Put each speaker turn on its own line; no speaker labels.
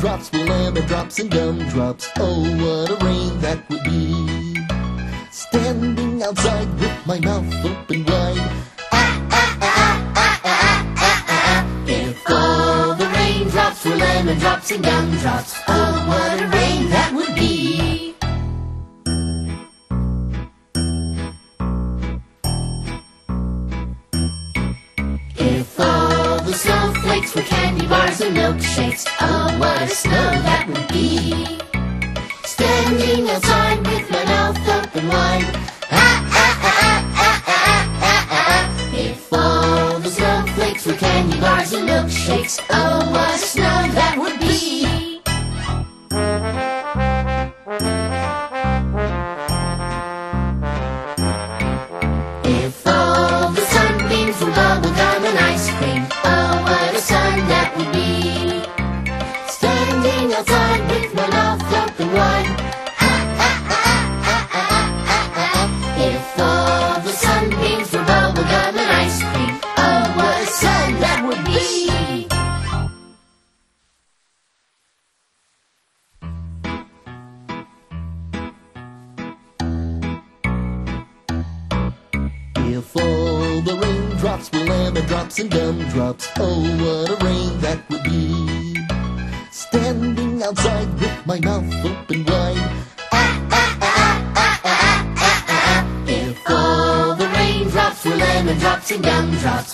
Drops will land on drops and gumdrops. Oh, what a rain that would be. Standing outside with my mouth open wide. If all the raindrops were lemon drops and gumdrops, oh, what a rain that would be. If all the snowflakes were candy bars and milkshakes, oh, what a snow that would be. Standing outside with my mouth open wide. Ah, ah, ah, ah, ah, ah, ah, ah. If all the snowflakes were candy bars and milkshakes, oh, what a snow drops and gumdrops. Oh, what a rain that would be. Standing outside with my mouth open wide. If all the raindrops were lemon drops and gumdrops.